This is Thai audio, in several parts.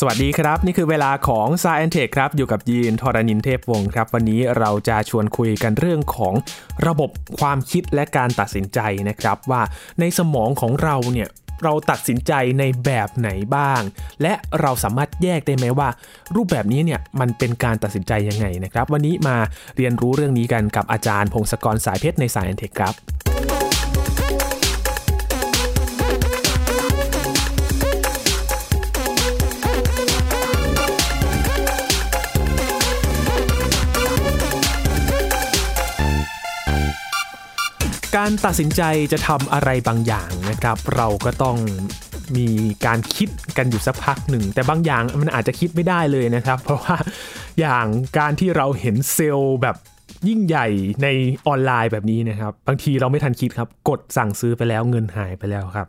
สวัสดีครับ นี่คือเวลาของ s าย e n t e c h ครับอยู่กับยีนทรณินเทพวงศ์ครับ วันนี้เราจะชวนคุยกันเรื่องของระบบความคิดและการตัดสินใจนะครับ ว่าในสมองของเราเนี่ยเราตัดสินใจในแบบไหนบ้าง และเราสามารถแยกได้ไหมว่า รูปแบบนี้เนี่ยมันเป็นการตัดสินใจยังไงนะครับ วันนี้มาเรียนรู้เรื่องนี้กันกับอาจารย์พงศกรสายเพชรในสายแอนเทคครับ การตัดสินใจจะทำอะไรบางอย่างนะครับ เราก็ต้องมีการคิดกันอยู่สักพักหนึ่ง แต่บางอย่างมันอาจจะคิดไม่ได้เลยนะครับ เพราะว่าอย่างการที่เราเห็นเซลล์แบบยิ่งใหญ่ในออนไลน์แบบนี้นะครับ บางทีเราไม่ทันคิดครับ กดสั่งซื้อไปแล้วเงินหายไปแล้วครับ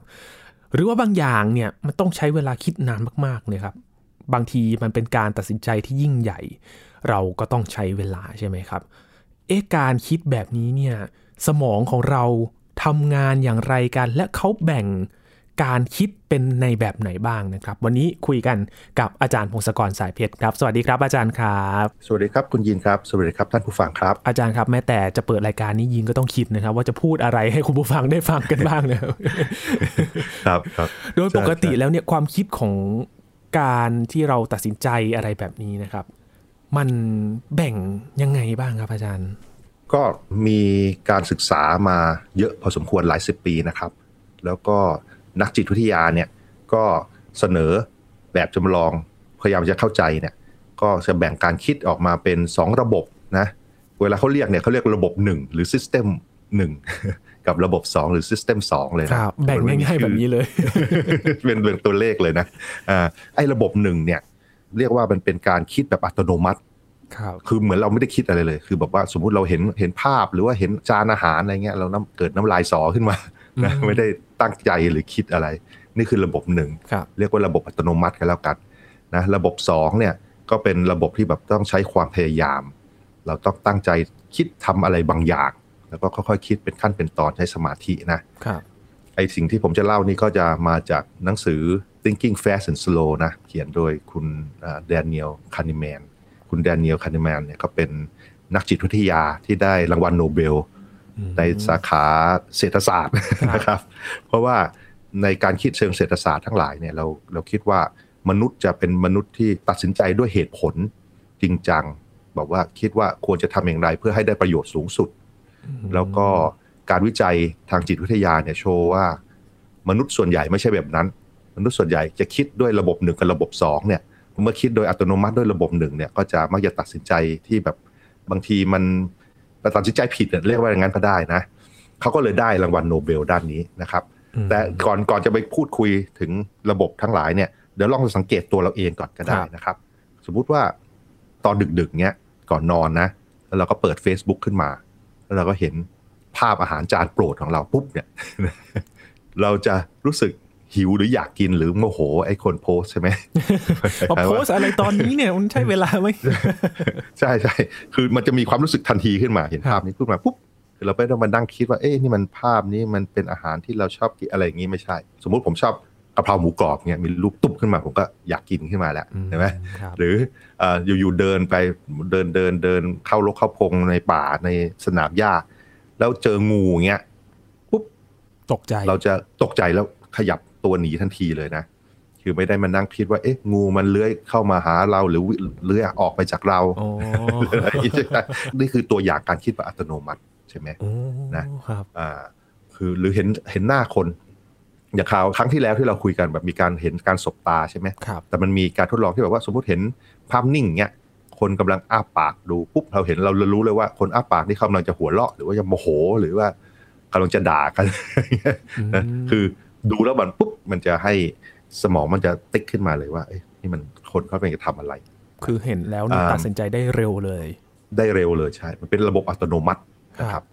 หรือว่าบางอย่างเนี่ยมันต้องใช้เวลาคิดนานมากๆเลยครับ บางทีมันเป็นการตัดสินใจที่ยิ่งใหญ่ เราก็ต้องใช้เวลาใช่ไหมครับ เอ๊ะการคิดแบบนี้เนี่ย สมองของเราทำงานอย่างไรกัน และเขาแบ่งการคิดเป็นในแบบไหนบ้างนะครับ วันนี้คุยกันกับอาจารย์พงศกรสายเพชรครับ สวัสดีครับอาจารย์ครับ สวัสดีครับคุณยินครับ สวัสดีครับท่านผู้ฟังครับ อาจารย์ครับแม้แต่จะเปิดรายการนี้ยินก็ต้องคิดนะครับ ว่าจะพูดอะไรให้คุณผู้ฟังได้ฟังกันบ้างนะครับครับครับโดยปกติแล้วเนี่ยความคิดของการที่เราตัดสินใจอะไรแบบนี้นะครับ มันแบ่งยังไงบ้างครับอาจารย์ ก็มีการศึกษามาเยอะพอสมควรหลายสิบปีนะครับ แล้วก็นักจิตวิทยาเนี่ยก็เสนอแบบจำลองพยายามจะเข้าใจเนี่ยก็จะแบ่งการคิดออกมาเป็น 2 ระบบนะเวลาเขาเรียกเนี่ยเขาเรียกระบบ 1 หรือ System 1 กับระบบ 2 หรือ System 2 เลยนะครับแบ่งง่ายๆแบบนี้เลย เป็นเป็นตัวเลขเลยนะอ่าไอ้ระบบหนึ่งเนี่ยเรียกว่ามันเป็นการคิดแบบอัตโนมัติ ครับคือเหมือนเราไม่ได้คิดอะไรเลย คือแบบว่าสมมุติเราเห็นเห็นภาพหรือว่าเห็นจานอาหารอะไรเงี้ยเราน้ำเกิดน้ำลายสอขึ้นมานะอืมไม่ได้ตั้งใจหรือคิดอะไร นี่คือระบบหนึ่งครับเรียกว่าระบบอัตโนมัติกันแล้วกันนะระบบสองเนี่ยก็เป็นระบบที่แบบต้องใช้ความพยายาม เราต้องตั้งใจคิดทำอะไรบางอย่าง แล้วก็ค่อยๆคิดเป็นขั้นเป็นตอนใช้สมาธินะครับไอสิ่งที่ผมจะเล่านี่ก็จะมาจากหนังสือ Thinking Fast and Slow นะเขียนโดยคุณแดเนียลคานิแมน คุณแดเนียลคานิแมนเนี่ยก็เป็นนักจิตวิทยาที่ได้รางวัลโนเบลอืมในสาขาเศรษฐศาสตร์นะครับ เพราะว่าในการคิดเชิงเศรษฐศาสตร์ทั้งหลายเนี่ยเราเราคิดว่ามนุษย์จะเป็นมนุษย์ที่ตัดสินใจด้วยเหตุผลจริงจังบอกว่าคิดว่าควรจะทำอย่างไรเพื่อให้ได้ประโยชน์สูงสุด แล้วก็การวิจัยทางจิตวิทยาเนี่ยโชว์ว่า มนุษย์ส่วนใหญ่ไม่ใช่แบบนั้น มนุษย์ส่วนใหญ่จะคิดด้วยระบบหนึ่งกับระบบสองเนี่ย เมื่อคิดโดยอัตโนมัติด้วยระบบหนึ่งเนี่ยก็จะมักจะตัดสินใจที่แบบบางทีมันตัดสินใจผิดเนี่ยเรียกว่าอย่างนั้นก็ได้นะเขาก็เลยได้รางวัลโนเบลด้านนี้นะครับอืมแต่ก่อนก่อนจะไปพูดคุยถึงระบบทั้งหลายเนี่ยเดี๋ยวลองสังเกตตัวเราเองก่อนก็ได้ครับนะครับ สมมุติว่าตอนดึกๆเนี้ยก่อนนอนนะแล้วเราก็เปิด Facebook ขึ้นมา แล้วเราก็เห็นภาพอาหารจานโปรดของเราปุ๊บเนี่ย เราจะรู้สึก หิวหรืออยากกินหรือโมโหไอ้คนโพสต์ใช่ไหมมาโพสต์อะไรตอนนี้เนี่ยมันใช่เวลาไหมใช่ใช่คือมันจะมีความรู้สึกทันทีขึ้นมาเห็นครับภาพนี้ขึ้นมาปุ๊บคือเราไม่ต้องมานั่งคิดว่าเอ๊ะนี่มันภาพนี้มันเป็นอาหารที่เราชอบกินอะไรอย่างนี้ไม่ใช่ สมมุติผมชอบกะเพราหมูกรอบเนี่ยมีลูกตุ๊บขึ้นมาผมก็อยากกินขึ้นมาแล้วเห็นไหมครับหรือเอ่ออยู่ๆเดินไปเดินเดินเดินเข้ารกเข้าพงในป่าในสนามหญ้าแล้วเจองูเงี้ยปุ๊บตกใจเราจะตกใจแล้วขยับ ตัวหนีทันทีเลยนะ คือไม่ได้มานั่งคิดว่าเอ๊ะงูมันเลื้อยเข้ามาหาเราหรือเลื้อยออกไปจากเราอ๋ออะไรอย่างงี้ใช่ไหมนี่คือตัวอย่างการคิดแบบอัตโนมัติใช่ไหมโอ้นะครับอ่าคือหรือเห็นเห็นหน้าคนอย่างข่าวครั้งที่แล้วที่เราคุยกันแบบมีการเห็นการสบตาใช่ไหมครับแต่มันมีการทดลองที่แบบว่าสมมติเห็นภาพนิ่งเงี้ยคนกำลังอ้าปากดูปุ๊บเราเห็นเรารู้เลยว่าคนอ้าปากนี่เขากำลังจะหัวเราะหรือว่าจะโมโหหรือว่ากำลังจะด่ากันนะคือ ดูแล้วมันปุ๊บมันจะให้สมองมันจะติ๊กขึ้นมาเลยว่าเอ้ยนี่มันคนเขาเป็นจะทำอะไร คือเห็นแล้วเนี่ยอ่าตัดสินใจได้เร็วเลย ได้เร็วเลยใช่ มันเป็นระบบอัตโนมัตินะคครัรับบ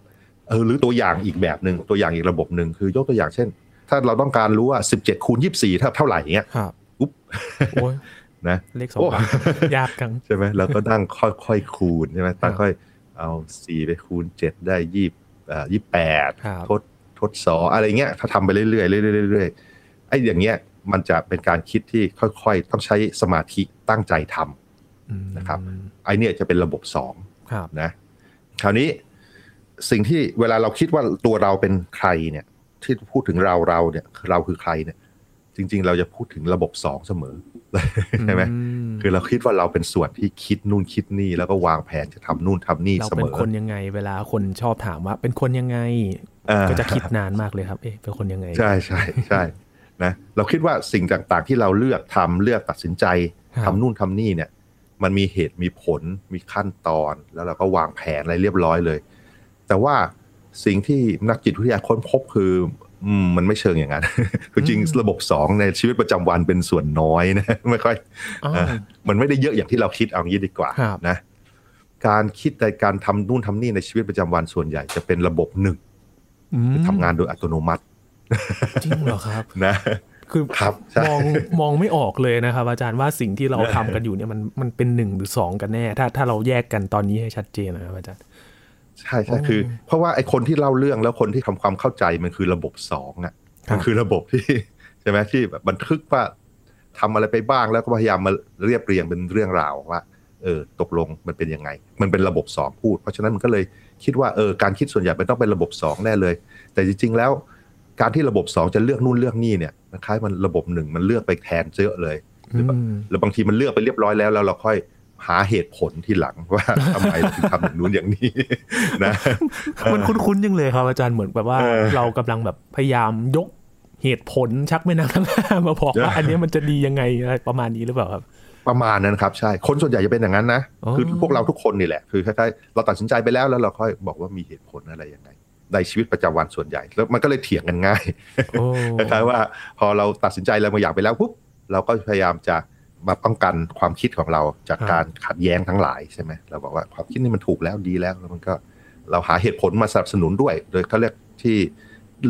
เออหรือตัวอย่างอีกแบบหนึ่งตัวอย่างอีกระบบหนึ่งคือยกตัวอย่างเช่น ถ้าเราต้องการรู้ว่า 17คูณ24เท่าเท่าไหร่เงี้ยครับอุ๊บโอ้ยนะเลขสองโอ้พันยากจังใช่ไหมเราก็นั่งค่อยๆคูณใช่ไหมตั้งครับค่อยเอาสี่ไปคูณเจ็ดได้ยี่เอ่อยี่แปดครับทด ทดสองอะไรเงี้ยถ้าทำไปเรื่อยๆเรื่อยๆเรื่อยๆไอ้อย่างเงี้ยมันจะเป็นการคิดที่ค่อยๆ ต้องใช้สมาธิตั้งใจทำนะครับไอเนี่ยจะเป็นระบบสองนะคราวนี้สิ่งที่เวลาเราคิดว่าตัวเราเป็นใครเนี่ย ที่พูดถึงเราเราเนี่ยเราคือใครเนี่ย จริง ๆ เราจะพูดถึงระบบสองเสมอ ใช่ไหมคือเราคิดว่าเราเป็นส่วนที่คิดนู่นคิดนี่แล้วก็วางแผนจะทำนู่นทำนี่เสมอเราเป็นคนยังไง เวลาคนชอบถามว่า เป็นคนยังไงก็จะคิดนานมากเลยครับ เอ๊ะเป็นคนยังไง ใช่ใช่ใช่นะเราคิดว่าสิ่งต่างๆที่เราเลือกทำเลือกตัดสินใจทำนู่นทำนี่เนี่ย มันมีเหตุมีผลมีขั้นตอนแล้วเราก็วางแผนอะไรเรียบร้อยเลย แต่ว่าสิ่งที่นักจิตวิทยาค้นพบคือ อืมมันไม่เชิงอย่างนั้นคือจริงระบบสองในชีวิตประจำวันเป็นส่วนน้อยนะไม่ค่อยมันไม่ได้เยอะอย่างที่เราคิดเอางี้ดีกว่านะการคิดในการทำนู่นทำนี่ในชีวิตประจำวันส่วนใหญ่จะเป็นระบบหนึ่งทำงานโดยอัตโนมัติจริงเหรอครับนะคือครับมองมองไม่ออกเลยนะครับ อาจารย์ว่าสิ่งที่เราทำกันอยู่เนี่ยมันมันเป็นหนึ่งหรือสองกันแน่ ถ้าถ้าเราแยกกันตอนนี้ให้ชัดเจนนะครับอาจารย์ ใช่ใช่คือ เพราะว่าไอ้คนที่เล่าเรื่องแล้วคนที่ทำความเข้าใจมันคือระบบสองอะมันคือระบบที่ใช่ไหมที่แบบบันทึกว่าทำอะไรไปบ้างแล้วก็พยายามมาเรียบเรียงเป็นเรื่องราวว่า เออ ตกลงมันเป็นยังไง มันเป็นระบบสองพูด เพราะฉะนั้นมันก็เลยคิดว่าเออการคิดส่วนใหญ่มันต้องเป็นระบบสองแน่เลย แต่จริง ๆ แล้ว การที่ระบบสองจะเลือกนู่นเลือกนี่เนี่ยมันคล้ายมันระบบหนึ่งมันเลือกไปแทนเยอะเลยหรือบางทีมันเลือกไปเรียบร้อยแล้วแล้วเราค่อย หาเหตุผลที่หลังว่าทำไมถึงทำอย่างนู้นอย่างนี้นะมันคุ้นๆยังเลยครับอาจารย์เหมือนแบบว่าเรากำลังแบบพยายามยกเหตุผลชักไม่นำทั้งมาบอกว่าอันนี้มันจะดียังไงประมาณนี้หรือเปล่าครับ ประมาณนั้นครับใช่คนส่วนใหญ่จะเป็นอย่างนั้นนะคือพวกเราทุกคนนี่แหละคือคล้ายๆเราตัดสินใจไปแล้วแล้วเราค่อยบอกว่ามีเหตุผลอะไรยังไงในชีวิตประจำวันส่วนใหญ่แล้วมันก็เลยเถียงกันง่ายคล้ายๆว่าพอเราตัดสินใจอะไรบางอย่างไปแล้วปุ๊บเราก็พยายามจะ มาป้องกันความคิดของเราจากการขัดแย้งทั้งหลายใช่ไหมเราบอกว่าความคิดนี้มันถูกแล้วดีแล้วแล้วมันก็เราหาเหตุผลมาสนับสนุนด้วย โดยเขาเรียกที่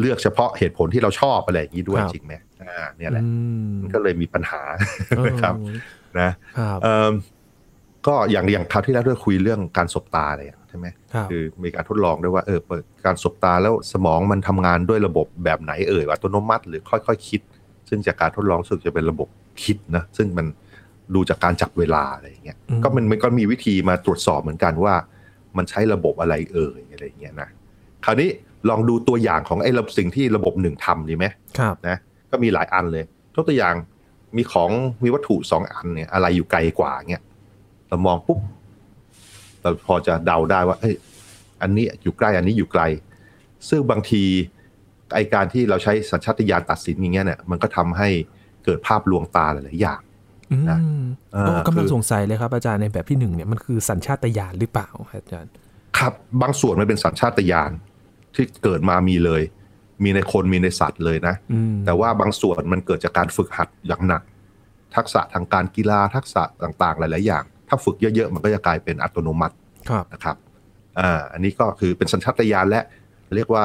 เลือกเฉพาะเหตุผลที่เราชอบอะไรอย่างนี้ด้วยจริงไหมอ่าเนี่ยแหละมันก็เลยมีปัญหาครับนะก็อย่างอย่างคราวที่แล้วด้วยคุยเรื่องการสบตาอะไรใช่ไหมคือมีการทดลองด้วยว่าเออการสบตาแล้วสมองมันทำงานด้วยระบบแบบไหนเอ่ยอัตโนมัติ หรือค่อยๆคคิด ซึ่งจากการทดลองสึกจะเป็นระบบคิดนะซึ่งมัน ดูจากการจับเวลาอะไรอย่างเงี้ยก็มันมันก็มีวิธีมาตรวจสอบเหมือนกันว่า มันใช้ระบบอะไรเอ่ยอะไรอย่างเงี้ยนะคราวนี้ลองดูตัวอย่างของไอ้สิ่งที่ระบบหนึ่งทำดีไหมครับนะก็มีหลายอันเลยยกตัวอย่างมีของมีวัตถุสองอันเนี่ย อะไรอยู่ไกลกว่าเงี้ยเรามองปุ๊บเราพอจะเดาได้ว่าเอ้ยอันนี้อยู่ใกล้อันนี้อยู่ไกล ซึ่งบางทีไอการที่เราใช้สัญชาตญาณตัดสินอย่างเงี้ยเนี่ยมันก็ทำให้เกิดภาพลวงตาหลายๆอย่าง นะกำลังสงสัยเลยครับอาจารย์ในแบบที่หนึ่งเนี่ยมันคือสัญชาตญาณหรือเปล่าอาจารย์ ครับบางส่วนมันเป็นสัญชาตญาณที่เกิดมามีเลย มีในคนมีในสัตว์เลยนะ แต่ว่าบางส่วนมันเกิดจากการฝึกหัดอย่างหนัก ทักษะทางการกีฬาทักษะต่างๆ หลาย ๆ อย่าง ถ้าฝึกเยอะ ๆ มันก็จะกลายเป็นอัตโนมัตินะครับอ่าอันนี้ก็คือเป็นสัญชาตญาณและเรียกว่า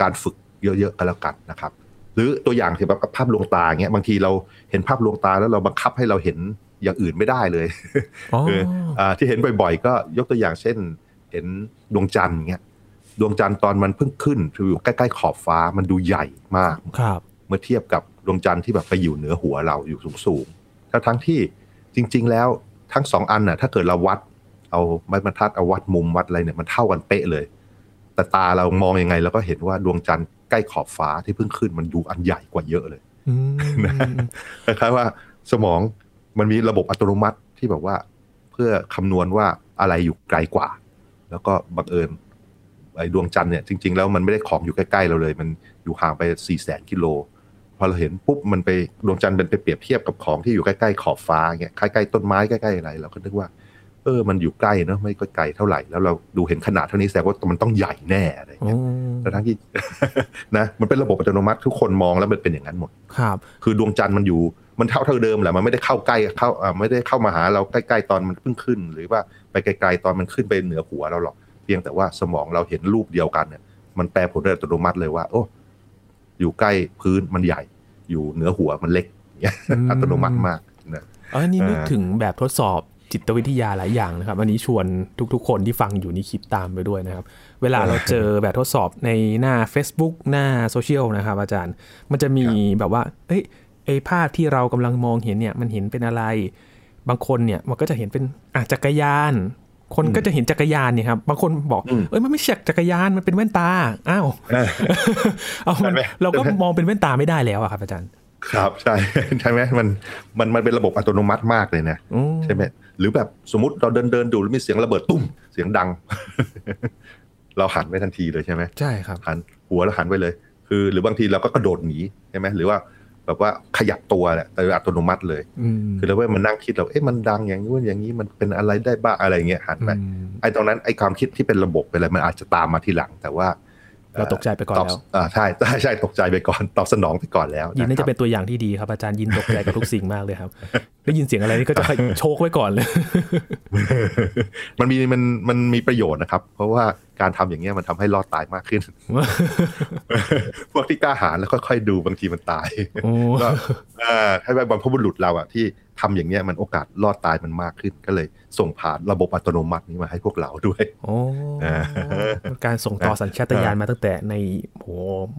การฝึกเยอะๆกันแล้วกันนะครับห รือตัวอย่างที่แบบภาพลวงตาเงี้ยบางทีเราเห็นภาพลวงตาแล้วเราบังคับให้เราเห็นอย่างอื่นไม่ได้เลยคือที่เห็นบ่อยๆ ก็ยกตัวอย่างเช่น เห็นดวงจันทร์เงี้ยดวงจันทร์ตอนมันเพิ่งขึ้นอยู่ใกล้ๆขอบฟ้ามันดูใหญ่มากครับเมื่อเทียบกับดวงจันทร์ที่แบบไปอยู่เหนือหัวเราอยู่สูงๆทั้งทั้งที่จริง ๆ แล้วทั้งสองอันน่ะถ้าเกิดเราวัดเอาไม้บรรทัดเอาวัดมุมวัดอะไรเนี่ยมันเท่ากันเป๊ะเลย แต่ตาเรามองยังไงเราก็เห็นว่าดวงจันทร์ใกล้ขอบฟ้าที่เพิ่งขึ้นมันดูอันใหญ่กว่าเยอะเลยนะคล้ายๆว่าสมองมันมีระบบอัตโนมัติที่แบบว่า เพื่อคำนวณว่าอะไรอยู่ไกลกว่า แล้วก็บังเอิญไอ้ดวงจันทร์เนี่ยจริง ๆ แล้วมันไม่ได้ของอยู่ใกล้ๆเราเลย มันอยู่ห่างไปสี่แสนกิโลพอเราเห็นปุ๊บมันไปดวงจันทร์เป็นไปเปรียบเทียบกับของที่อยู่ใกล้ๆขอบฟ้าเงี้ยใกล้ๆต้นไม้ใกล้ๆอะไรเราก็นึกว่า เออมันอยู่ใกล้เนาะไม่ก็ไกลเท่าไหร่แล้วเราดูเห็นขนาดเท่านี้แสดงว่ามันต้องใหญ่แน่อะไรเงี้ยแต่ทั้งที่นะมันเป็นระบบอัตโนมัติทุกคนมองแล้วมันเป็นอย่างนั้นหมดครับ คือดวงจันทร์มันอยู่มันเท่าเท่าเดิมแหละมันไม่ได้เข้าใกล้เข้าไม่ได้เข้ามาหาเราใกล้ๆตอนมันเพิ่งขึ้น หรือว่าไปไกลๆตอนมันขึ้นไปเหนือหัวเราหรอกเพียงแต่ว่าสมองเราเห็นรูปเดียวกันเนี่ย มันแปลผลอัตโนมัติเลยว่า โอ้อยู่ใกล้พื้นมันใหญ่ อยู่เหนือหัวมันเล็กอัตโนมัติมากนะอันนี้นึกถึงแบบทดสอบ จิตวิทยาหลายอย่างนะครับ อันนี้ชวนทุกๆ คนที่ฟังอยู่นี่คิดตามไปด้วยนะครับ เวลาเราเจอแบบทดสอบในหน้า Facebook หน้าโซเชียลนะครับ อาจารย์ มันจะมีแบบว่า เอ้ยไอ้ภาพที่เรากำลังมองเห็นเนี่ย มันเห็นเป็นอะไร บางคนเนี่ยมันก็จะเห็นเป็นอะจักรยาน คนก็จะเห็นจักรยานเนี่ยครับ บางคนบอกอืมเอ้ยมันไม่ใช่จักรยาน มันเป็นแว่นตา อ้าว เอามันใช่ไหมเราก็มองเป็นแว่นตาไม่ได้แล้วอะครับอาจารย์ ครับใช่ใช่ไหมมันมันมันเป็นระบบอัตโนมัติมากเลยนะอืมใช่ไหมหรือแบบสมมติเราเดินเดินดูแล้วมีเสียงระเบิดตุ้มเสียงดัง เราหันไปทันทีเลยใช่ไหมใช่ครับหันหัวเราหันไปเลย คือหรือบางทีเราก็กระโดดหนีใช่ไหมหรือว่าแบบว่าขยับตัวแหละแต่อัตโนมัติเลยอืมคือเราไม่มานั่งคิดเราเอ๊ะมันดังอย่างนี้นอย่างนี้มันเป็นอะไรได้บ้างอะไรเงี้ยหันไปอืมไอ้ตรงนั้นไอ้ความคิดที่เป็นระบบเป็นอะไรมันอาจจะตามมาทีหลัง แต่ว่า เราตกใจไปก่อนตอบแล้วอ่าใช่ใช่ใช่ตกใจไปก่อนตอบสนองไปก่อนแล้ว ยินน่าครัจะบเป็นตัวอย่างที่ดีครับ อาจารย์ยินตกใจกับทุกสิ่งมากเลยครับได้ยินเสียงอะไรนี่ก็จะโชกไว้ก่อนเลย มันมีมันมันมีประโยชน์นะครับ เพราะว่า การทำอย่างเงี้ยมันทำให้รอดตายมากขึ้น พวกที่กล้าหาญแล้วค่อยๆดูบางทีมันตายโอ้ก็อ่าให้บรรพบุรุษเราอะที่ทำอย่างเงี้ยมันโอกาสรอดตายมันมากขึ้นก็เลยส่งผ่านระบบอัตโนมัตินี้มาให้พวกเราด้วยโอ้อ่าการส่งต่อสัญชาตญาณมาตั้งแต่ในโห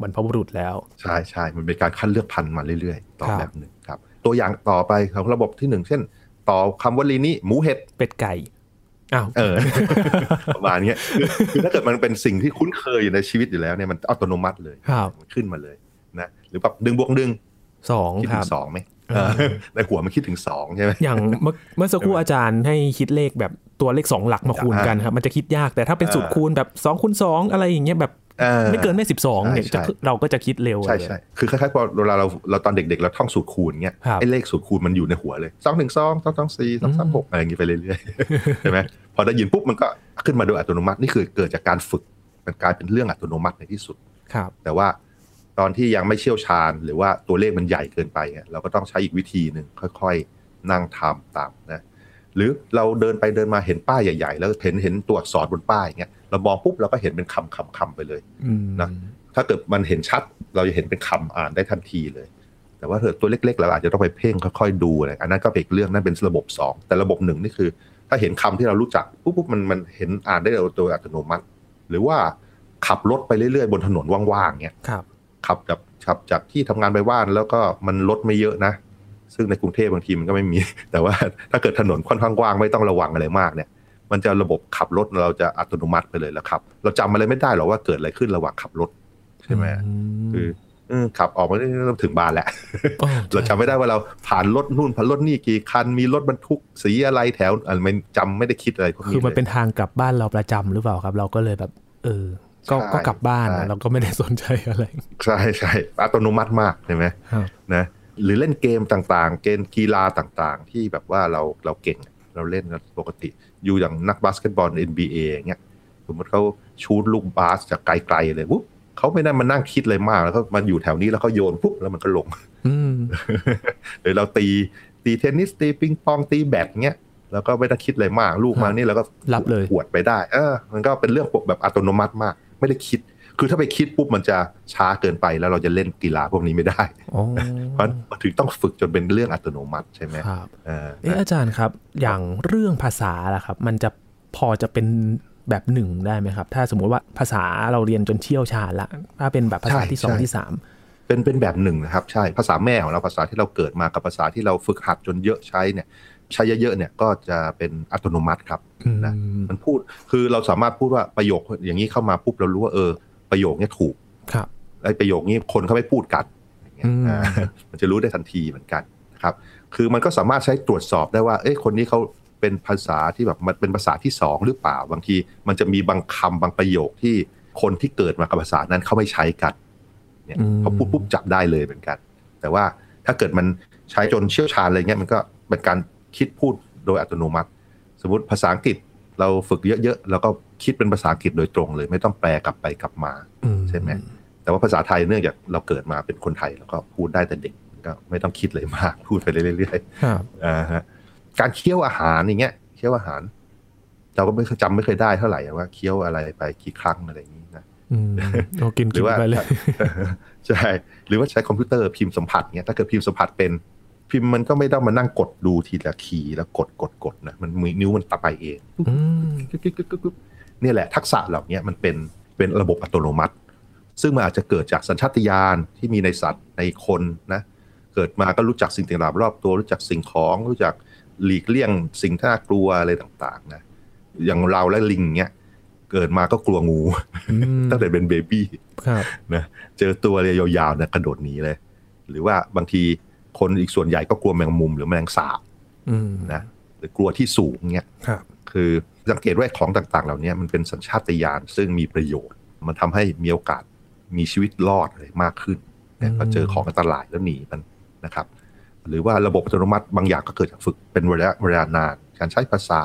บรรพบุรุษแล้ว ใช่ใช่มันเป็นการคัดเลือกพันธุ์มาเรื่อยๆต่อครับแบบหนึ่งครับ ตัวอย่างต่อไปของระบบที่หนึ่งเช่น ต่อคำว่าลีนี้หมูเห็ดเป็ดไก่ อ้าวเออประมาณเนี้ยคือคือถ้าเกิดมันเป็นสิ่งที่คุ้นเคยอยู่ในชีวิตอยู่แล้วเนี่ยมันอัตโนมัติเลยครับมันขึ้นมาเลยนะหรือแบบดึงบวกดึงสองคิดคถึรับงสองไหมเออในหัวมันคิดถึงสองใช่ไหมอย่างเมื่อเมื่อสักครู่อาจารย์ให้คิดเลขแบบตัวเลขสองหลักมาคูณกันครับมันจะคิดยากแต่ถ้าเป็นสูตรคูณแบบสองคูณสองอะไรอย่างเงี้ยแบบออ ไม่เกินไม่สิบสองเนี่ยใช่จะใช่เราก็จะคิดเร็วใช่เลยใช่คือคล้ายๆพอเวลาเราเราตอนเด็กๆเราท่องสูตรคูณเงี้ยครับไอ้เลขสูตรคูณมันอยู่ในหัวเลยสองหนึ่งสองสองสองสี่สองสามหกอะไรอย่างงี้ไปเรื่อยๆใช่ไหมพอได้ยินปุ๊บมันก็ขึ้นมาโดยอัตโนมัตินี่คือเกิดจากการฝึกมันกลายเป็นเรื่องอัตโนมัติในที่สุดครับ แต่ว่าตอนที่ยังไม่เชี่ยวชาญหรือว่าตัวเลขมันใหญ่เกินไปเนี่ยเราก็ต้องใช้อีกวิธีหนึ่งค่อยๆ นั่งทำตามนะหรือเราเดินไปเดินมาเห็นป้ายใหญ่ ๆ แล้วเห็นเห็นตัวอักษรบนป้ายเงี้ย เรามองปุ๊บเราก็เห็นเป็นคำคำคำไปเลยอืมนะถ้าเกิดมันเห็นชัด เราจะเห็นเป็นคำอ่านได้ทันทีเลย แต่ว่าเถอะตัวเล็กๆเราอาจจะต้องไปเพ่งค่อยๆดูอะไรอันนั้นก็เป็นอีกเรื่องนั่นเป็นระบบสองแต่ระบบหนึ่งนี่คือ ถ้าเห็นคำที่เรารู้จักปุ๊บปุ๊บมันมันเห็นอ่านได้โดยอัตโนมัติ หรือว่าขับรถไปเรื่อยๆ บนถนนว่างๆเงี้ยครับขับจากขับจากที่ทำงานไปบ้านแล้วก็มันรถไม่เยอะนะ ซึ่งในกรุงเทพบางทีมันก็ไม่มี แต่ว่าถ้าเกิดถนนค่อนข้างกว้างไม่ต้องระวังอะไรมากเนี่ย มันจะระบบขับรถเราจะอัตโนมัติไปเลยแล้วครับ เราจำอะไรไม่ได้หรอกว่าเกิดอะไรขึ้นระหว่างขับรถใช่ไหมคือเออขับออกมาได้ถึงบ้านแหละโอ้เราจำไม่ได้ว่าเราผ่านรถนู่นผ่านรถนี่กี่คันมีรถบรรทุกสีอะไรแถวอะไรไม่จำไม่ได้คิดอะไรพวกนี้คือมันลยเป็นทางกลับบ้านเราประจำหรือเปล่าครับ เราก็เลยแบบ เออ ก็ใช่ก็กลับบ้านใช่นะเราก็ไม่ได้สนใจอะไรใช่ใช่อัตโนมัติมากใช่ไหมครับนะหรือเล่นเกมต่างๆ เกมกีฬาต่างๆ ที่แบบว่าเราเราเก่ง เราเล่นกันปกติ อยู่อย่างนักบาสเกตบอล NBA อย่างเงี้ยสมมติเขาชูดลูกบาสจากไกลๆเลยปุ๊บเขาไม่ได้มานั่งคิดเลยมากแล้วก็มาอยู่แถวนี้แล้วเขาโยนปุ๊บแล้วมันก็ลงอืมหรือเราตีตีเทนนิสตีปิงปองตีแบดเงี้ยแล้วก็ไม่ได้คิดอะไรมากลูกมานี่แล้วก็รับเลยหวดไปได้ เออ มันก็เป็นเรื่องแบบอัตโนมัติมาก ไม่ได้คิด คือถ้าไปคิดปุ๊บมันจะช้าเกินไปแล้วเราจะเล่นกีฬาพวกนี้ไม่ได้อ๋อเพราะมันถึงต้องฝึกจนเป็นเรื่องอัตโนมัติใช่ไหมครับเออเอออาจารย์ครับ อย่างเรื่องภาษาล่ะครับ มันจะพอจะเป็นแบบหนึ่งได้ไหมครับ ถ้าสมมุติว่าภาษาเราเรียนจนเชี่ยวชาญละถ้าเป็นแบบภาษาที่สองที่สามเป็นเป็นแบบหนึ่งนะครับ ใช่ภาษาแม่ของเราภาษาที่เราเกิดมากับภาษาที่เราฝึกหัดจนเยอะใช้เนี่ยใช้เยอะๆเนี่ยก็จะเป็นอัตโนมัติครับนะมันพูดคือเราสามารถพูดว่าประโยคอย่างนี้เข้ามาปุ๊บเรารู้ว่าเออ ประโยคเนี้ยถูกครับไอ้ประโยคนี้คนเขาไม่พูดกันอย่างเงี้ยอืมอ่ามันจะรู้ได้ทันทีเหมือนกันนะครับ คือมันก็สามารถใช้ตรวจสอบได้ว่า เอ้ยคนนี้เขาเป็นภาษาที่แบบมันเป็นภาษาที่สองหรือเปล่า บางทีมันจะมีบางคำบางประโยคที่คนที่เกิดมากับภาษานั้นเขาไม่ใช้กันเนี่ยอืมเขาพูดปุ๊บจับได้เลยเหมือนกัน แต่ว่าถ้าเกิดมันใช้จนเชี่ยวชาญอะไรเงี้ยมันก็เป็นการคิดพูดโดยอัตโนมัติ สมมติภาษาอังกฤษเราฝึกเยอะๆแล้วก็ คิดเป็นภาษาอังกฤษโดยตรงเลย ไม่ต้องแปลกลับไปกลับมาอืใช่ไหมแต่ว่าภาษาไทยเนื่องจากเราเกิดมาเป็นคนไทย แล้วก็พูดได้แต่เด็กก็ไม่ต้องคิดเลยมาก พูดไปเรื่อยครับๆอ่าฮะการเคี้ยวอาหารอย่างเงี้ยเคี้ยวอาหาร เราก็ไม่เคยจำไม่เคยได้เท่าไหร่ว่าเคี้ยวอะไรไปกี่ครั้งอะไรอย่างนี้นะอืมเรากินหรืกินอว่าไปเลยใช่หรือว่าใช้คอมพิวเตอร์พิมพ์สัมผัสเงี้ยถ้าเกิดพิมพ์สัมผัสเป็นพิมพ์มันก็ไม่ต้องมานั่งกดดูทีละคีย์แล้วกดกดกดนะมันมือนิ้วมันตะไปเอง อืมกึ๊กกึ๊กกึ๊กกึ๊กกึ๊กเนี่ยแหละทักษะเหล่านี้มันเป็นเป็นระบบอัตโนมัติ ซึ่งมันอาจจะเกิดจากสัญชาตญาณที่มีในสัตว์ในคนนะเกิดมาก็รู้จักสิ่งต่างๆรอบตัว รู้จักสิ่งของรู้จักหลีกเลี่ยงสิ่งที่น่ากลัวอะไรต่างๆนะอย่างเราและลิงเนี้ยเกิดมาก็กลัวงูอืมตั้งแต่เป็นเบบี้ครับนะเจอตัวเลยยาวๆนะกระโดดหนีเลย หรือว่าบางทีคนอีกส่วนใหญ่ก็กลัวแมงมุมหรือแมลงสาบอืมนะหรือกลัวที่สูงเนี้ยครับคือ สังเกตว่าของต่างๆ เหล่านี้มันเป็นสัญชาตญาณซึ่งมีประโยชน์ มันทำให้มีโอกาสมีชีวิตรอดอะไรมากขึ้นเนี่ยพอเจอของอันตรายแล้วหนีมันนะครับ หรือว่าระบบอัตโนมัติบางอย่างก็เกิดจากฝึกเป็นระยะเวลานาน การใช้ภาษา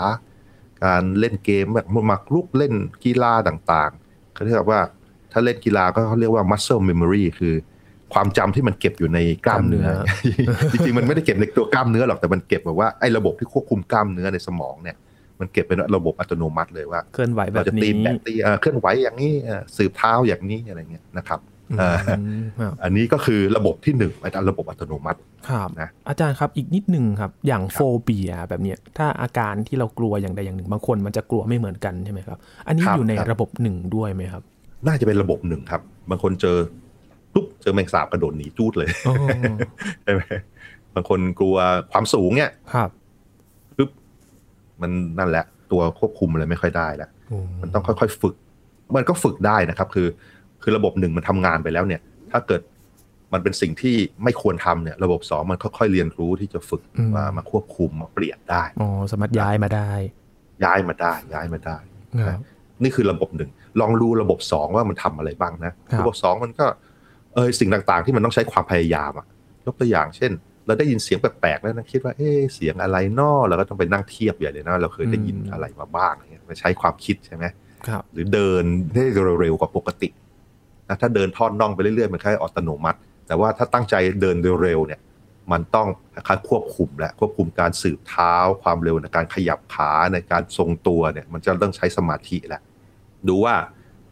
การเล่นเกมแบบมักลุกเล่นกีฬาต่างๆเขาเรียกว่าถ้าเล่นกีฬาก็เขาเรียกว่า muscle memory คือความจำที่มันเก็บอยู่ในกล้ามเนื้อ จริงๆ มันไม่ได้เก็บในตัวกล้ามเนื้อหรอกแต่มันเก็บแบบว่าไอ้ระบบที่ควบคุมกล้ามเนื้อในสมองเนี่ย มันเก็บเป็นระบบอัตโนมัติเลยว่าเคลื่อนไหวแบเราบจะตีนี้แบบตีเอ่อเคลื่อนไหวอย่างนี้เอ่อสืบเท้าอย่างนี้อะไรเงี้ยนะครับอืมเอ่อครับอันนี้ก็คือระบบที่หนึ่งไอ้ระบบอัตโนมัติครับนะอาจารย์ครับอีกนิดหนึ่งครับ อย่างครับโฟเบียแบบเนี้ยถ้าอาการที่เรากลัวอย่างใดอย่างหนึ่ง บางคนมันจะกลัวไม่เหมือนกันใช่ไหมครับ อันนี้ครับอยู่ในครับระบบหนึ่งด้วยไหมครับ น่าจะเป็นระบบหนึ่งครับ บางคนเจอปุ๊บเจอแมงสาบกระโดดหนีจูดเลยอ๋อใช่ไหมบางคนกลัวความสูงเนี่ยครับปุ๊บ มันนั่นแหละ ตัวควบคุมอะไรไม่ค่อยได้แล้วมันต้องค่อยๆฝึก มันก็ฝึกได้นะครับ คือ คือระบบหนึ่งมันทำงานไปแล้วเนี่ย ถ้าเกิดมันเป็นสิ่งที่ไม่ควรทำเนี่ยระบบสองมันค่อยๆเรียนรู้ที่จะฝึกอืมมามาควบคุมมาเปลี่ยนได้อ๋อสามารถย้ายมาได้ ย้ายมาได้ย้ายมาได้ครับนี่คือระบบหนึ่งลองดูระบบสองว่ามันทำอะไรบ้างนะครับระบบสองมันก็เออสิ่งต่างๆ ที่มันต้องใช้ความพยายามอะยกตัวอย่างเช่น เราได้ยินเสียงแปลกๆแล้วนะคิดว่าเอ๊เสียงอะไรนอเราก็ต้องไปนั่งเทียบใหญ่เลยนะเราเคยได้ยินอะไรมาบ้างอะไรเงี้ยใช้ความคิดใช่ไหมครับ หรือเดินได้เร็วๆกว่าปกตินะถ้าเดินทอดน่องไปเรื่อยๆมันแคล้ายอัตโนมัติ แต่ว่าถ้าตั้งใจเดินเร็วๆเนี่ย มันต้องคล้ายๆควบคุมและควบคุมการสืบเท้าความเร็วในการขยับขาในการทรงตัวเนี่ยมันจะต้องใช้สมาธิแหละดูว่า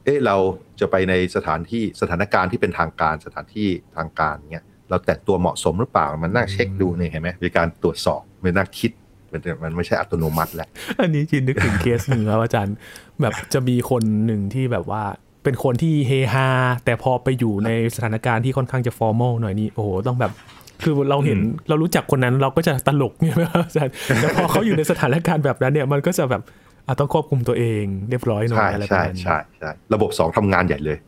เอ๊ะเราจะไปในสถานที่สถานการณ์ที่เป็นทางการสถานที่ทางการเนี่ย เราแต่งตัวเหมาะสมหรือเปล่า มันนั่งเช็คดูเนี่ยเห็นไหมมีการตรวจสอบมีนั่งคิดมันมันไม่ใช่อัตโนมัติแล้ว อันนี้จินนึกถึงเคสหนึ่งครับอาจารย์ แบบจะมีคนหนึ่งที่แบบว่าเป็นคนที่เฮฮาแต่พอไปอยู่ในสถานการณ์ที่ค่อนข้างจะฟอร์มอลหน่อยนี่โอ้โหต้องแบบคือเราเห็นเรารู้จักคนนั้นเราก็จะตลกเนี่ยครับอาจารย์แต่พอเขาอยู่ในสถานการณ์แบบนั้นเนี่ยมันก็จะแบบอะต้องควบคุมตัวเองเรียบร้อยหน่อยใช่อะไรประใช่มาณนี้ใช่ใช่ระบบสองทำงานใหญ่เลย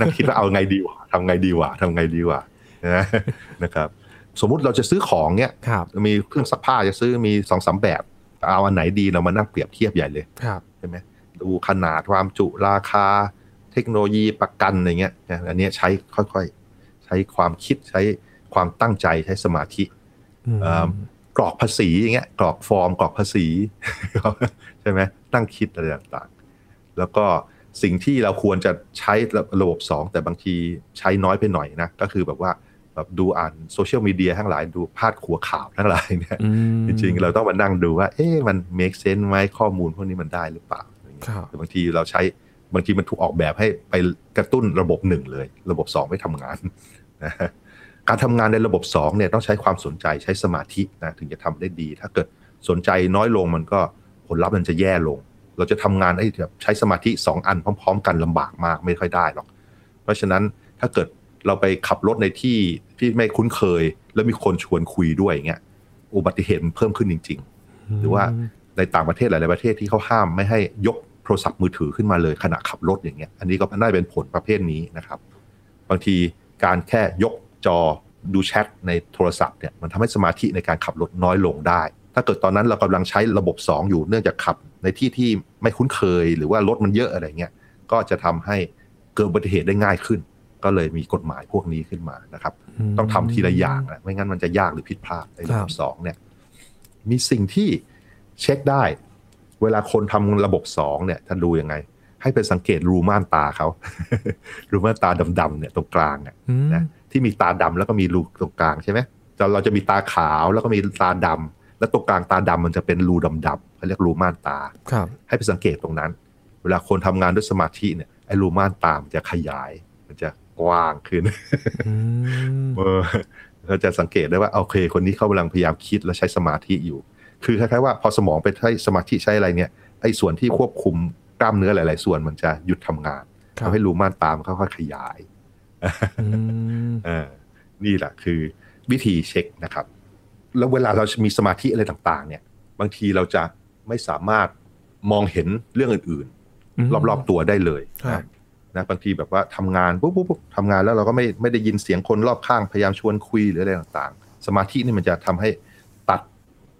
นั่งคิดว่าเอาไงดีวะทำไงดีวะทำไงดีวะ นะนะครับ สมมุติเราจะซื้อของเนี้ยครับมีเครื่องซักผ้าจะซื้อมีสองสามแบบเอาอันไหนดีเรามานั่งเปรียบเทียบใหญ่เลยครับใช่ไหมดูขนาดความจุราคา เทคโนโลยีประกันอะไรเงี้ยนะอันเนี้ยใช้ค่อยๆ ใช้ความคิดใช้ความตั้งใจใช้สมาธิอืมเอิ่มกรอกภาษีอย่างเงี้ยกรอกฟอร์มกรอกภาษีใช่ไหมตั้งคิดอะไรต่างๆ แล้วก็สิ่งที่เราควรจะใช้ระบบสองแต่บางทีใช้น้อยไปหน่อยนะ ก็คือแบบว่า แบบดูอ่านโซเชียลมีเดียทั้งหลายดูพาดหัวข่าวทั้งหลายเนี่ยอืมจริงๆ เราต้องมานั่งดูว่า เอ๊ะมัน make sense ไหมข้อมูลพวกนี้มันได้หรือเปล่าอะไรเงี้ยครับแต่บางทีเราใช้บางทีมันถูกออกแบบให้ไปกระตุ้นระบบหนึ่งเลย ระบบสองไม่ทำงานนะการทำงานในระบบสองเนี่ยต้องใช้ความสนใจใช้สมาธินะถึงจะทำได้ดี ถ้าเกิดสนใจน้อยลงมันก็ผลลัพธ์มันจะแย่ลง เราจะทำงานไอ้แบบใช้สมาธิสองอันพร้อม ๆ กันลำบากมากไม่ค่อยได้หรอก เพราะฉะนั้นถ้าเกิด เราไปขับรถในที่ที่ไม่คุ้นเคย แล้วมีคนชวนคุยด้วยอย่างเงี้ยอุบัติเหตุมันเพิ่มขึ้นจริง ๆ หรือว่าในต่างประเทศหลาย ๆ ประเทศที่เขาห้ามไม่ให้ยกโทรศัพท์มือถือขึ้นมาเลยขณะขับรถอย่างเงี้ย อันนี้ก็น่าเป็นผลประเภทนี้นะครับ บางทีการแค่ยกจอดูแชทในโทรศัพท์เนี่ยมันทำให้สมาธิในการขับรถน้อยลงได้ ถ้าเกิดตอนนั้นเรากำลังใช้ระบบ 2 อยู่เนื่องจากขับ ในที่ที่ไม่คุ้นเคย หรือว่ารถมันเยอะอะไรเงี้ยก็จะทำให้เกิดอุบัติเหตุได้ง่ายขึ้น ก็เลยมีกฎหมายพวกนี้ขึ้นมานะครับมต้องทำทีละอย่างนะไม่งั้นมันจะยากหรือผิดพลาดในระครับบสองเนี่ย มีสิ่งที่เช็คได้ เวลาคนทำระบบสองเนี่ยท่านดูยังไง ให้ไปสังเกตรูม่านตาเขารูม่านตาดำๆเนี่ยตรงกลางเนี่ยอืมนะที่มีตาดำแล้วก็มีรูตรงกลางใช่ไหมเราเราจะมีตาขาวแล้วก็มีตาดำแล้วตรงกลางตาดำมันจะเป็นรูดำๆเขาเรียกรูม่านตาครับ ให้ไปสังเกตตรงนั้น เวลาคนทำงานด้วยสมาธิเนี่ยไอ้รูม่านตามนจะขยาย มันจะ กว้างขึ้นอืมเออเราจะสังเกตได้ว่าโอเค คนนี้เขากำลังพยายามคิดและใช้สมาธิอยู่ คือคล้ายๆว่าพอสมองไปใช้สมาธิใช้อะไรเนี่ยไอ้ส่วนที่ควบคุมกล้ามเนื้อหลาย ๆ ส่วนมันจะหยุดทำงานครับทำให้รูม่านตามนค่อยๆขยายอืมเออนี่แหละคือวิธีเช็คนะครับ แล้วเวลาเรามีสมาธิอะไรต่างๆ เนี่ย บางทีเราจะไม่สามารถมองเห็นเรื่องอื่นอืมๆรอบ ๆ ตัวได้เลยครับ นะนะบางทีแบบว่าทำงานปุ๊บปุ๊บปุ๊บทำงานแล้วเราก็ไม่ไม่ได้ยินเสียงคนรอบข้างพยายามชวนคุยหรืออะไรต่างๆ สมาธินี่มันจะทำให้ตัด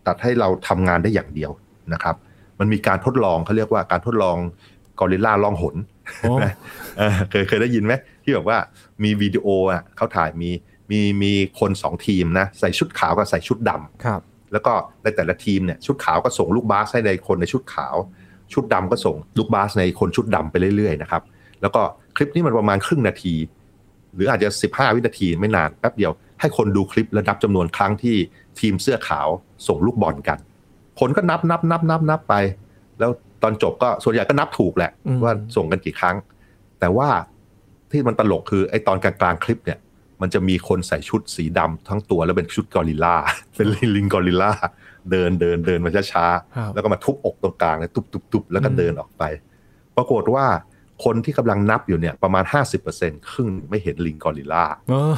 ตัดให้เราทำงานได้อย่างเดียวนะครับ มันมีการทดลองเขาเรียกว่าการทดลองกอริลลาล่องหนโอ้เออเคยเคยได้ยินไหมที่แบบว่ามีวิดีโออะเขาถ่ายมีมีมีคนสองทีมนะใส่ชุดขาวกับใส่ชุดดำครับ แล้วก็ในแต่ละทีมเนี่ยชุดขาวก็ส่งลูกบาสให้ในคนในชุดขาว ชุดดำก็ส่งลูกบาสในคนชุดดำไปเรื่อยๆนะครับ แล้วก็คลิปนี้มันประมาณครึ่งนาที หรืออาจจะ 15 วินาทีไม่นานแป๊บเดียว ให้คนดูคลิปและนับจำนวนครั้งที่ทีมเสื้อขาวส่งลูกบอลกัน คนก็นับนับนับนับนับไป แล้วตอนจบก็ส่วนใหญ่ก็นับถูกแหละอืมว่าส่งกันกี่ครั้ง แต่ว่าที่มันตลกคือไอ้ตอนกลางๆคลิปเนี่ย มันจะมีคนใส่ชุดสีดำทั้งตัวแล้วเป็นชุดกอริลลาเป็นลิงกอริลลาเดินเดินเดินมาช้าครับๆแล้วก็มาทุบอกตรงกลางเลยตุบตุบตุบแล้วก็อืมเดินออกไป ปรากฏว่า คนที่กำลังนับอยู่เนี่ยประมาณ 50%ครึ่งไม่เห็นลิงกอริลลาเออ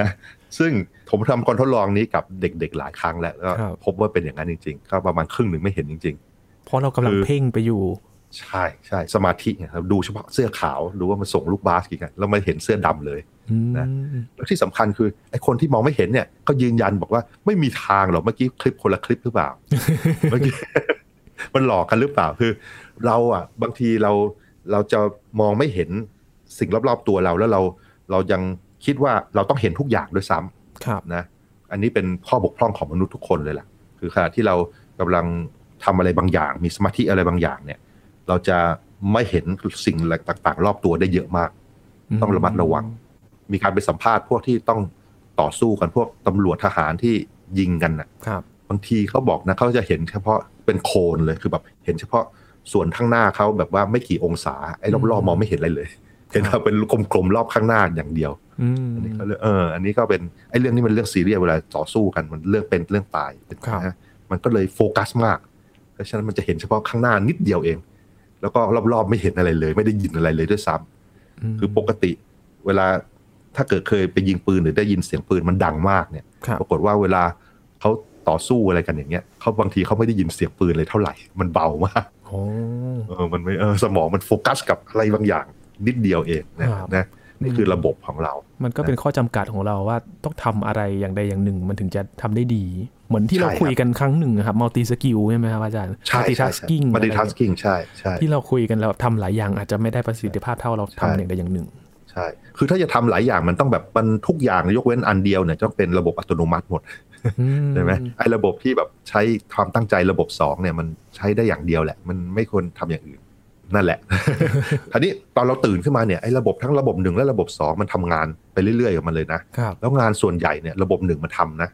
นะซึ่งผมทำการทดลองนี้กับเด็กๆหลายครั้งแล้วก็ครับพบว่าเป็นอย่างนั้นจริงๆ ก็ประมาณครึ่งหนึ่งไม่เห็นจริงเพราะเรากำลังคือเพ่งไปอยู่ๆใช่ใช่สมาธิเนี่ยเราดูเฉพาะเสื้อขาวดูว่ามันส่งลูกบาสกี่กันแล้วมันเห็นเสื้อดำเลยอืมนะแล้วที่สำคัญคือไอ้คนที่มองไม่เห็นเนี่ยก็ยืนยันบอกว่าไม่มีทางหรอกเมื่อกี้คลิปคนละคลิปหรือเปล่าเมื่อกี้มันหลอกกันหรือเปล่าคือ เราอะบางทีเราเราจะมองไม่เห็นสิ่งรอบๆตัวเราแล้วเราเรายังคิดว่าเราต้องเห็นทุกอย่างด้วยซ้ำครับนะอันนี้เป็นข้อบกพร่องของมนุษย์ทุกคนเลยแหละคือขณะที่เรากำลังทำอะไรบางอย่าง มีสมาธิอะไรบางอย่างเนี่ย เราจะไม่เห็นสิ่งต่างๆ รอบตัวได้เยอะมาก ต้องระมัดระวัง มีการไปสัมภาษณ์พวกที่ต้องต่อสู้กันพวกตำรวจทหารที่ยิงกันน่ะครับ บางทีเขาบอกนะเขาจะเห็นเฉพาะเป็นโคนเลยคือแบบเห็นเฉพาะ ส่วนข้างหน้าเขาแบบว่าไม่กี่องศาไอ้รอบๆมองไม่เห็นอะไรเลยเห็นว่าเป็นกลมๆรอบข้างหน้าอย่างเดียวอืมอันนี้ก็เลยเอออันนี้ก็เป็นไอ้เรื่องนี้มันเรื่องซีเรียสเวลาต่อสู้กันมันเรื่องเป็นเรื่องตายเป็นครับนะมันก็เลยโฟกัสมาก เพราะฉะนั้นมันจะเห็นเฉพาะข้างหน้านิดเดียวเอง แล้วก็รอบๆไม่เห็นอะไรเลย ไม่ได้ยินอะไรเลยด้วยซ้ำมคือปกติ เวลาถ้าเกิดเคยไปยิงปืนหรือได้ยินเสียงปืนมันดังมากเนี่ยครับปรากฏว่าเวลาเขาต่อสู้อะไรกันอย่างเงี้ยเขาบางทีเขาไม่ได้ยินเสียงปืนเลยเท่าไหร่ มันเบามากโอ้ เออมันไม่เออสมองมันโฟกัสกับอะไรบางอย่างนิดเดียวเองนะครับนะนี่คือระบบของเรา มันก็เป็นข้อจำกัดของเราว่าต้องทำอะไรอย่างใดอย่างหนึ่ง มันถึงจะทำได้ดี เหมือนที่เราใช่ครับคุยกันครั้งหนึ่งอะครับ multi-skill ใช่ไหมครับอาจารย์ใช่ใช่ใช่ multitasking multi อะไร taskingใช่ใช่ที่เราคุยกันแล้วทำหลายอย่างอาจจะไม่ได้ประสิทธิภาพเท่าเราทำใช่อย่างใดอย่างหนึ่ง ใช่ คือถ้าจะทำหลายอย่างมันต้องแบบมันทุกอย่างยกเว้นอันเดียวเนี่ยต้องเป็นระบบอัตโนมัติหมดอืใช่ไหมไอ้ระบบที่แบบใช้ความตั้งใจระบบสองเนี่ยมันใช้ได้อย่างเดียวแหละ มันไม่ควรทำอย่างอื่นนั่นแหละคราวนี้ตอนเราตื่นขึ้นมาเนี่ยไอ้ระบบทั้งระบบหนึ่งและระบบสองมันทำงานไปเรื่อยๆกับมันเลยนะครับแล้วงานส่วนใหญ่เนี่ยระบบหนึ่งมันทำนะ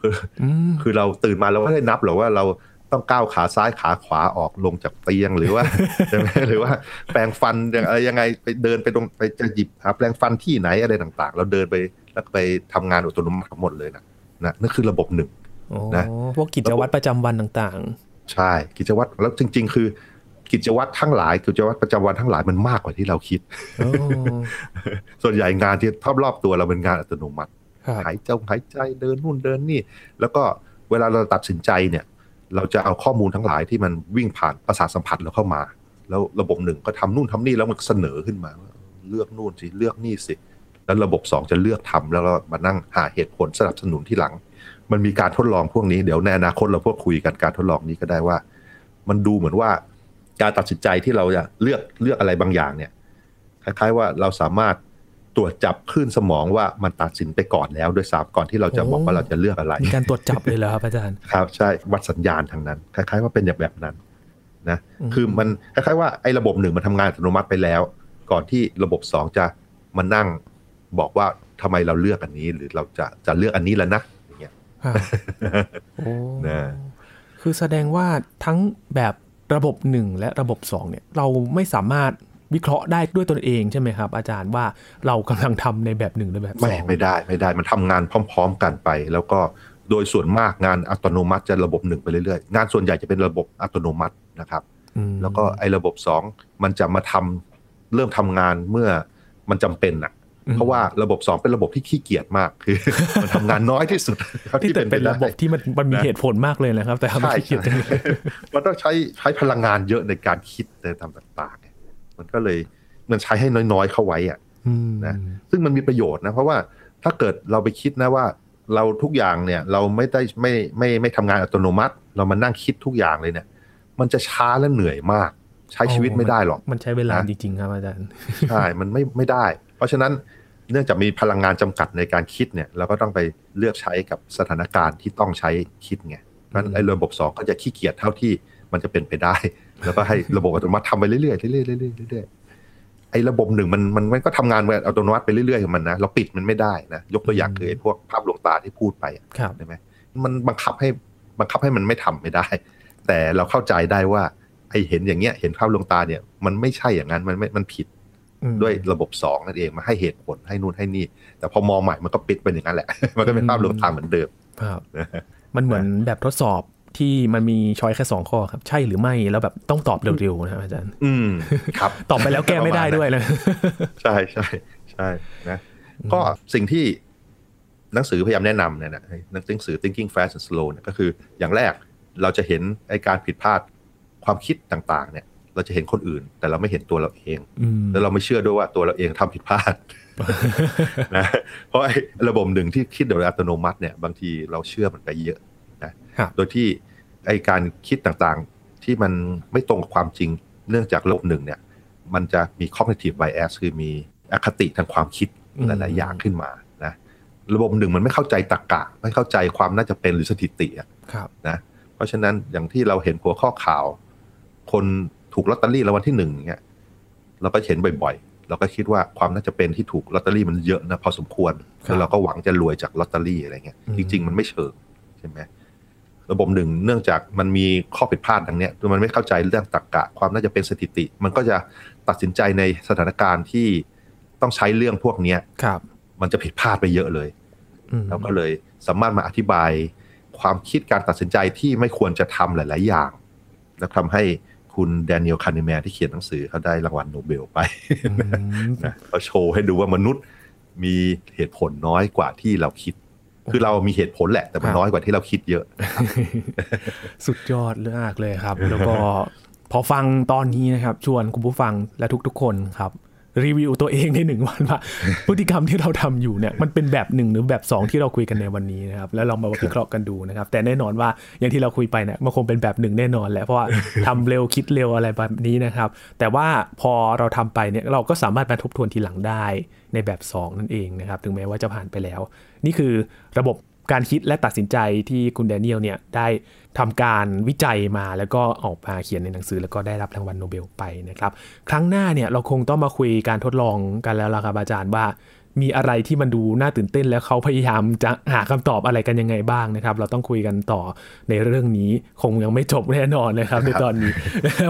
คืออืมคือเราตื่นมาเราไม่ได้นับหรอกว่าเรา ต้องก้าวขาซ้ายขาขวาออกลงจากเตียงหรือว่าใช่ไหมหรือว่าแปรงฟันอย่างอะไรยังไงไปเดินไปตรงไปจะหยิบหาแปรงฟันที่ไหนอะไรต่างๆ เราเดินไปแล้วก็ไปทำงานอัตโนมัติทั้งหมดเลยนะนะนั่นคือระบบหนึ่งโอ้นะพวกกิจวัตรประจำวันต่างใช่กิจวัตรแล้วจริง ๆ คือ กิจวัตรทั้งหลายกิจวัตรประจำวันทั้งหลายมันมากกว่าที่เราคิดๆโอ้ส่วนใหญ่งานที่รอบๆตัวเราเป็นงานอัตโนมัติครับหายใจหายใจเดินนู่นเดินนี่ แล้วก็เวลาเราตัดสินใจเนี่ย เราจะเอาข้อมูลทั้งหลายที่มันวิ่งผ่านประสาทสัมผัสเราเข้ามา แล้วระบบหนึ่งก็ทำนู่นทำนี่แล้วมันเสนอขึ้นมา เลือกนู่นสิเลือกนี่สิแล้วระบบสองจะเลือกทำแล้วก็มานั่งหาเหตุผลสนับสนุนที่หลัง มันมีการทดลองพวกนี้เดี๋ยวในอนาคตเราพวกคุยกันการทดลองนี้ก็ได้ว่า มันดูเหมือนว่าการตัดสินใจที่เราจะเลือกเลือกอะไรบางอย่างเนี่ยคล้ายๆว่าเราสามารถ ตรวจจับคลื่นสมองว่ามันตัดสินไปก่อนแล้วด้วยซ้ำก่อนที่เราจะบอกว่าเราจะเลือกอะไร มีการตรวจจับเลยเหรอครับอาจารย์ ครับใช่วัดสัญญาณทางนั้น คล้าย ๆ ว่าเป็นอย่างแบบนั้นนะอืมคือมันคล้ายๆว่าไอ้ระบบหนึ่งมันทำงานอัตโนมัติไปแล้ว ก่อนที่ระบบสองจะมานั่งบอกว่าทำไมเราเลือกอันนี้ หรือเราจะจะเลือกอันนี้แล้วนะอย่างเงี้ยครับโอ้นะคือแสดงว่าทั้งแบบระบบหนึ่งและระบบสองเนี่ย เราไม่สามารถ วิเคราะห์ได้ด้วยตนเองใช่ไหมครับ อาจารย์ว่าเรากำลังทำในแบบหนึ่งหรือแบบสไม่องไม่ได้ไม่ได้มันทำงานพร้อม ๆ กันไป แล้วก็โดยส่วนมากงานอัตโนมัติจะระบบหนึ่งไปเรื่อยๆ งานส่วนใหญ่จะเป็นระบบอัตโนมัตินะครับอืมแล้วก็ไอ้ระบบสองมันจะมาทำเริ่มทำงานเมื่อมันจำเป็นอะเพราะว่าระบบสองเป็นระบบที่ขี้เกียจมากคือ มันทำงานน้อยที่สุดเท่าที่ที่แต่เป็นเป็นไได้ระบบที่มันมันมีเหตุผลมากเลยนะครับ แต่ทำให้ใช่ขี้เกียจจังเลยมันต้องใช้ใช้พลังงานเยอะในการคิดในทำต่างๆไง มันก็เลยมันใช้ให้น้อยๆเข้าไว้อะอืมนะซึ่งมันมีประโยชน์นะ เพราะว่าถ้าเกิดเราไปคิดนะว่าเราทุกอย่างเนี่ย เราไม่ได้ไม่ไม่ไม่ทำงานอัตโนมัติ เรามานั่งคิดทุกอย่างเลยเนี่ย มันจะช้าและเหนื่อยมาก ใช้ชีวิตไม่ได้หรอก มันใช้เวลานะจริงๆครับอาจารย์ใช่มันไม่ไม่ได้ เพราะฉะนั้นเนื่องจากมีพลังงานจำกัดในการคิดเนี่ย เราก็ต้องไปเลือกใช้กับสถานการณ์ที่ต้องใช้คิดไงเพราะฉะนั้นไอ้ระบบสองก็จะขี้เกียจเท่าที่มันจะเป็นไปได้ แล้วก็ให้ระบบอัตโนมัติทำไปเรื่อยๆเรื่อยๆเรื่อยๆเรื่อยๆไอ้ระบบหนึ่งมันมันมันก็ทำงานแบบอัตโนมัติไปเรื่อยๆของมันนะเราปิดมันไม่ได้นะยกตัวอย่างคือไอ้พวกภาพลวงตาที่พูดไปอะครับใช่ไหมมันบังคับให้บังคับให้มันไม่ทำไม่ได้ แต่เราเข้าใจได้ว่า ไอ้เห็นอย่างเงี้ย เห็นภาพลวงตาเนี่ย มันไม่ใช่อย่างนั้นมันไม่มันผิดอืมด้วยระบบสองนั่นเองมาให้เหตุผลให้นู่นให้นี่ แต่พอมองใหม่มันก็ปิดเป็นอย่างนั้นแหละ มันก็เป็นภาพลวงตาเหมือนเดิมครับมันเหมือนแบบทดสอบ ที่มันมีช้อยแค่สองข้อครับ ใช่หรือไม่แล้วแบบต้องตอบเร็วๆนะครับอาจารย์ อืมครับ ตอบไปแล้วแก้ไม่ได้ด้วยเลยใช่ใช่ใช่นะก็สิ่งที่หนังสือพยายามแนะนำเนี่ยนะหนังสือ thinking fast and slow เนี่ยก็คืออย่างแรกเราจะเห็นไอการผิดพลาดความคิดต่างๆ เนี่ย เราจะเห็นคนอื่น แต่เราไม่เห็นตัวเราเองอืมแล้วเราไม่เชื่อด้วยว่าตัวเราเองทำผิดพลาดนะเพราะไอ้ระบบหนึ่งที่คิดโดยอัตโนมัติเนี่ยบางทีเราเชื่อมันไปเยอะนะครับ โดยที่ไอ้การคิดต่างๆที่มันไม่ตรงกับความจริง เนื่องจากระบบหนึ่งเนี่ย มันจะมี cognitive bias คือมีอคติทางความคิดอืมหลายๆอย่างขึ้นมานะระบบหนึ่งมันไม่เข้าใจตรรกะ ไม่เข้าใจความน่าจะเป็นหรือสถิติอะครับนะเพราะฉะนั้นอย่างที่เราเห็นหัวข้อข่าว คนถูกลอตเตอรี่รางวัลที่หนึ่งเนี่ยเราก็เห็นบ่อยๆ เราก็คิดว่าความน่าจะเป็นที่ถูกลอตเตอรี่มันเยอะนะพอสมควรครับแล้วเราก็หวังจะรวยจากลอตเตอรี่อะไรเงี้ยอืมจริง ๆ มันไม่เชิงใช่ไหม ระบบหนึ่งเนื่องจากมันมีข้อผิดพลาดดังเนี้ยมันไม่เข้าใจเรื่องตรรกะความน่าจะเป็นสถิติ มันก็จะตัดสินใจในสถานการณ์ที่ต้องใช้เรื่องพวกเนี้ยครับ มันจะผิดพลาดไปเยอะเลยอืมแล้วก็เลยสามารถมาอธิบาย ความคิดการตัดสินใจที่ไม่ควรจะทำหลาย ๆ อย่าง แล้วทำให้คุณแดเนียลคานิแมนที่เขียนหนังสือเขาได้รางวัลโนเบลไปอืมนะเขาโชว์ให้ดูว่ามนุษย์มีเหตุผลน้อยกว่าที่เราคิด คือเรามีเหตุผลแหละ แต่มันครับน้อยกว่าที่เราคิดเยอะ สุดยอดมากเลยครับ แล้วก็พอฟังตอนนี้นะครับ ชวนคุณผู้ฟังและทุกๆคนครับ รีวิวตัวเองในหนึ่งวันว่า พฤติกรรมที่เราทำอยู่เนี่ยมันเป็นแบบหนึ่งหรือแบบสองที่เราคุยกันในวันนี้นะครับ แล้วเรามาวิเคราะห์กันดูนะครับ แต่แน่นอนว่าอย่างที่เราคุยไปเนี่ยมันคงเป็นแบบหนึ่งแน่นอนแหละเพราะว่าทำเร็วคิดเร็วอะไรแบบนี้นะครับ แต่ว่าพอเราทำไปเนี่ยเราก็สามารถมาทบทวนทีหลังได้ ในแบบสองนั่นเองนะครับถึงแม้ว่าจะผ่านไปแล้ว นี่คือระบบการคิดและตัดสินใจที่คุณแดเนียลเนี่ยได้ทำการวิจัยมาแล้วก็ออกมาเขียนในหนังสือแล้วก็ได้รับรางวัลโนเบลไปนะครับ ครั้งหน้าเนี่ยเราคงต้องมาคุยการทดลองกันแล้วล่ะครับอาจารย์ว่า มีอะไรที่มันดูน่าตื่นเต้นแล้วเขาพยายามจะหาคำตอบอะไรกันยังไงบ้างนะครับ เราต้องคุยกันต่อในเรื่องนี้คงยังไม่จบแน่นอนนะครับ ในตอนนี้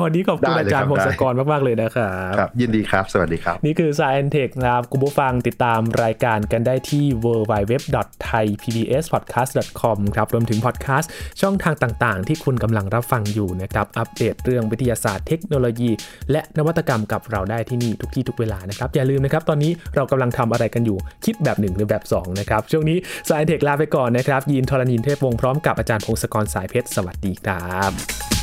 วันนี้ขอบคุณได้เลยอาจารย์คพรับงศได้กรมาก ๆ เลยนะครับครับ ยินดีครับ สวัสดีครับ นี่คือ Science Tech นะครับคุณผู้ฟังติดตามรายการกันได้ที่ www.thaipbspodcast.com ครับรวมถึงพอดแคสต์ช่องทางต่าง ๆ ที่คุณกำลังรับฟังอยู่นะครับอัปเดตเรื่องวิทยาศาสตร์เทคโนโลยี และนวัตกรรมกับเราได้ที่นี่ทุกที่ทุกเวลานะครับอย่าลืมนะครับตอนนี้เรากำลังทำอะไรกันอยู่คิดแบบหนึ่งหรือแบบ 2 นะครับ ช่วงนี้สายเทคลาไปก่อนนะครับ ยินทรณินเทพวงศ์พร้อมกับอาจารย์พงศกรสายเพชรสวัสดีครับ